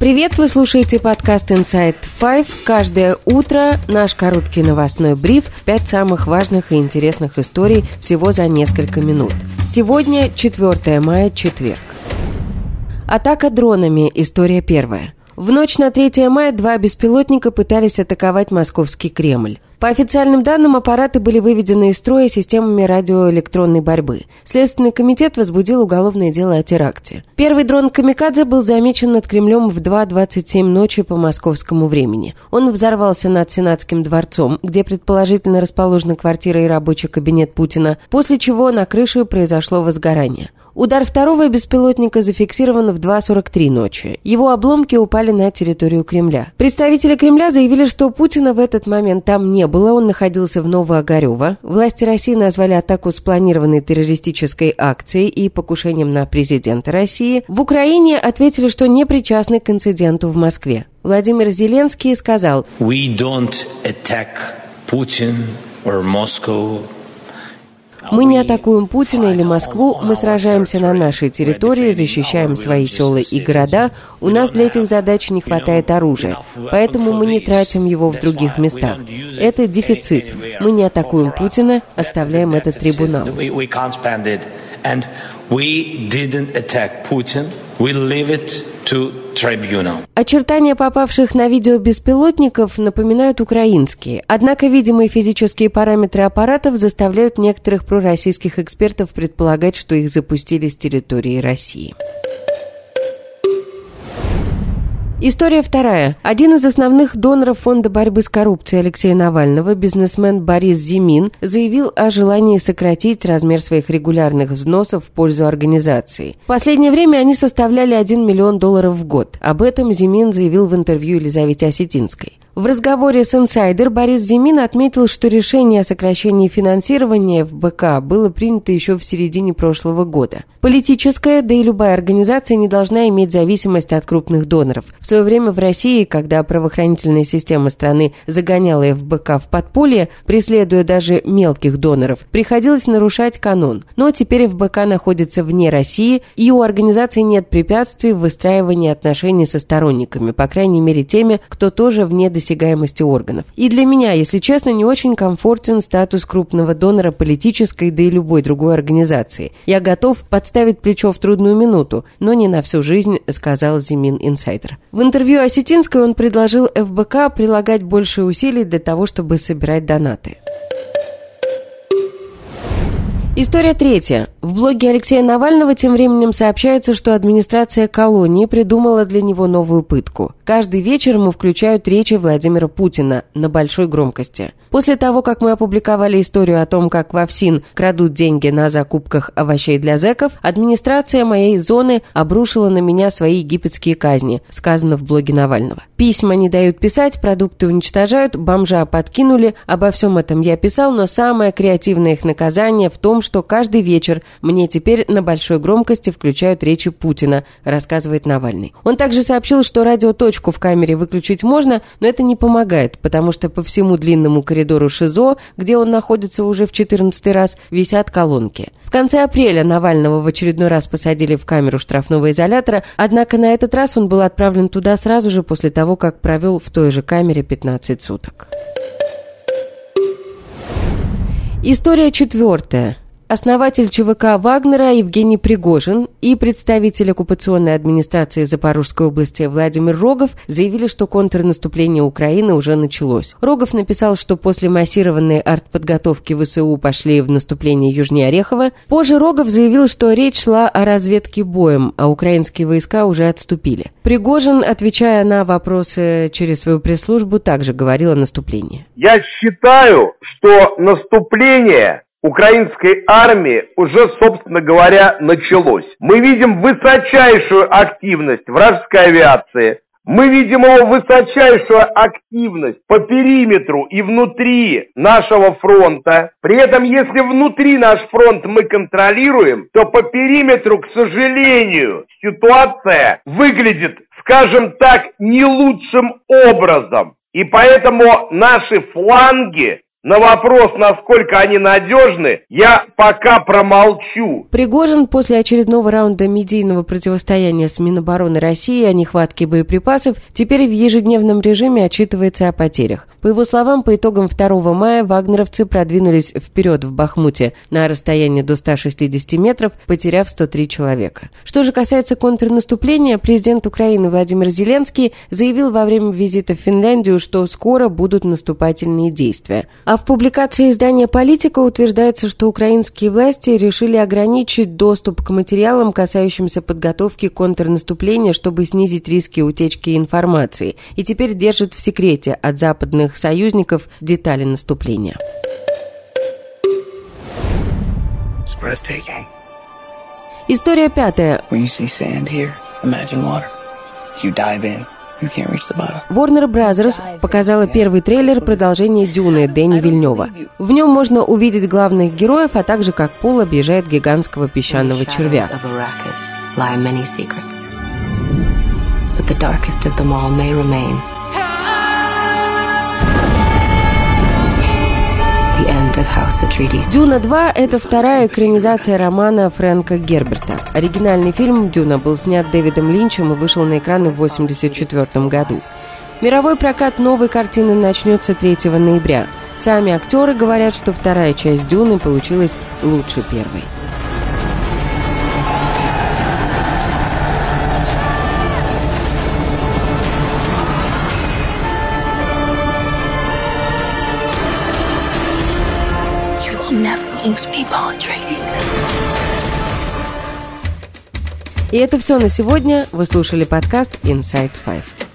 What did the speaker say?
Привет, вы слушаете подкаст Inside Five. Каждое утро наш короткий новостной бриф. Пять самых важных и интересных историй всего за несколько минут. Сегодня 4 мая, четверг. Атака дронами. История первая. В ночь на 3 мая два беспилотника пытались атаковать московский Кремль. По официальным данным, аппараты были выведены из строя системами радиоэлектронной борьбы. Следственный комитет возбудил уголовное дело о теракте. Первый дрон «Камикадзе» был замечен над Кремлем в 2.27 ночи по московскому времени. Он взорвался над Сенатским дворцом, где предположительно расположена квартира и рабочий кабинет Путина, после чего на крыше произошло возгорание. Удар второго беспилотника зафиксирован в 2.43 ночи. Его обломки упали на территорию Кремля. Представители Кремля заявили, что Путина в этот момент там не было, он находился в Новоогарево. Власти России назвали атаку спланированной террористической акцией и покушением на президента России. В Украине ответили, что не причастны к инциденту в Москве. Владимир Зеленский сказал We don't attack Putin or Moscow мы не атакуем Путина или Москву, мы сражаемся на нашей территории, защищаем свои села и города. У нас для этих задач не хватает оружия, поэтому мы не тратим его в других местах. Это дефицит. Мы не атакуем Путина, оставляем этот трибунал. Очертания попавших на видео беспилотников напоминают украинские. Однако видимые физические параметры аппаратов заставляют некоторых пророссийских экспертов предполагать, что их запустили с территории России. История вторая. Один из основных доноров Фонда борьбы с коррупцией Алексея Навального, бизнесмен Борис Зимин, заявил о желании сократить размер своих регулярных взносов в пользу организации. В последнее время они составляли 1 миллион долларов в год. Об этом Зимин заявил в интервью Елизавете Осетинской. В разговоре с «Инсайдер» Борис Зимин отметил, что решение о сокращении финансирования в БК было принято еще в середине прошлого года. Политическая, да и любая организация не должна иметь зависимость от крупных доноров. В свое время в России, когда правоохранительная система страны загоняла ФБК в подполье, преследуя даже мелких доноров, приходилось нарушать канон. Но теперь ФБК находится вне России, и у организации нет препятствий в выстраивании отношений со сторонниками, по крайней мере теми, кто тоже вне досягаемости органов. И для меня, если честно, не очень комфортен статус крупного донора политической, да и любой другой организации. Я готов подставить плечо в трудную минуту, но не на всю жизнь, сказал Зимин Инсайдер. В интервью Осетинской он предложил ФБК прилагать больше усилий для того, чтобы собирать донаты. История третья. В блоге Алексея Навального тем временем сообщается, что администрация колонии придумала для него новую пытку. Каждый вечер ему включают речи Владимира Путина на большой громкости. После того, как мы опубликовали историю о том, как в ОФСИН крадут деньги на закупках овощей для зэков, администрация моей зоны обрушила на меня свои египетские казни, сказано в блоге Навального. Письма не дают писать, продукты уничтожают, бомжа подкинули. Обо всем этом я писал, но самое креативное их наказание в том, что каждый вечер мне теперь на большой громкости включают речи Путина, рассказывает Навальный. Он также сообщил, что радиоточку в камере выключить можно, но это не помогает, потому что по всему длинному коридору коридору ШИЗО, где он находится уже в 14 раз, висят колонки. В конце апреля Навального в очередной раз посадили в камеру штрафного изолятора, однако на этот раз он был отправлен туда сразу же после того, как провел в той же камере 15 суток. История четвертая. Основатель ЧВК Вагнера Евгений Пригожин и представитель оккупационной администрации Запорожской области Владимир Рогов заявили, что контрнаступление Украины уже началось. Рогов написал, что после массированной артподготовки ВСУ пошли в наступление южнее Орехова. Позже Рогов заявил, что речь шла о разведке боем, а украинские войска уже отступили. Пригожин, отвечая на вопросы через свою пресс-службу, также говорил о наступлении. Я считаю, что наступление украинской армии уже, собственно говоря, началось. Мы видим высочайшую активность вражеской авиации, мы видим его высочайшую активность по периметру и внутри нашего фронта. При этом, если внутри наш фронт мы контролируем, то по периметру, к сожалению, ситуация выглядит, скажем так, не лучшим образом. И поэтому наши фланги На вопрос, насколько они надежны, я пока промолчу. Пригожин после очередного раунда медийного противостояния с Минобороны России о нехватке боеприпасов теперь в ежедневном режиме отчитывается о потерях. По его словам, по итогам 2 мая вагнеровцы продвинулись вперед в Бахмуте на расстоянии до 160 метров, потеряв 103 человека. Что же касается контрнаступления, президент Украины Владимир Зеленский заявил во время визита в Финляндию, что скоро будут наступательные действия. А в публикации издания «Политика» утверждается, что украинские власти решили ограничить доступ к материалам, касающимся подготовки контрнаступления, чтобы снизить риски утечки информации, и теперь держат в секрете от западных союзников детали наступления. История пятая. When you see sand here, imagine water. You dive in. Warner Brothers показала первый трейлер продолжения «Дюны» Дэнни Вильнева. В нем можно увидеть главных героев, а также как Пол объезжает гигантского песчаного червя. But the darkest of them all may remain – «Дюна 2» — это вторая экранизация романа Фрэнка Герберта. Оригинальный фильм «Дюна» был снят Дэвидом Линчем и вышел на экраны в 1984 году. Мировой прокат новой картины начнется 3 ноября. Сами актеры говорят, что вторая часть «Дюны» получилась лучше первой. И это все на сегодня. Вы слушали подкаст Inside Five.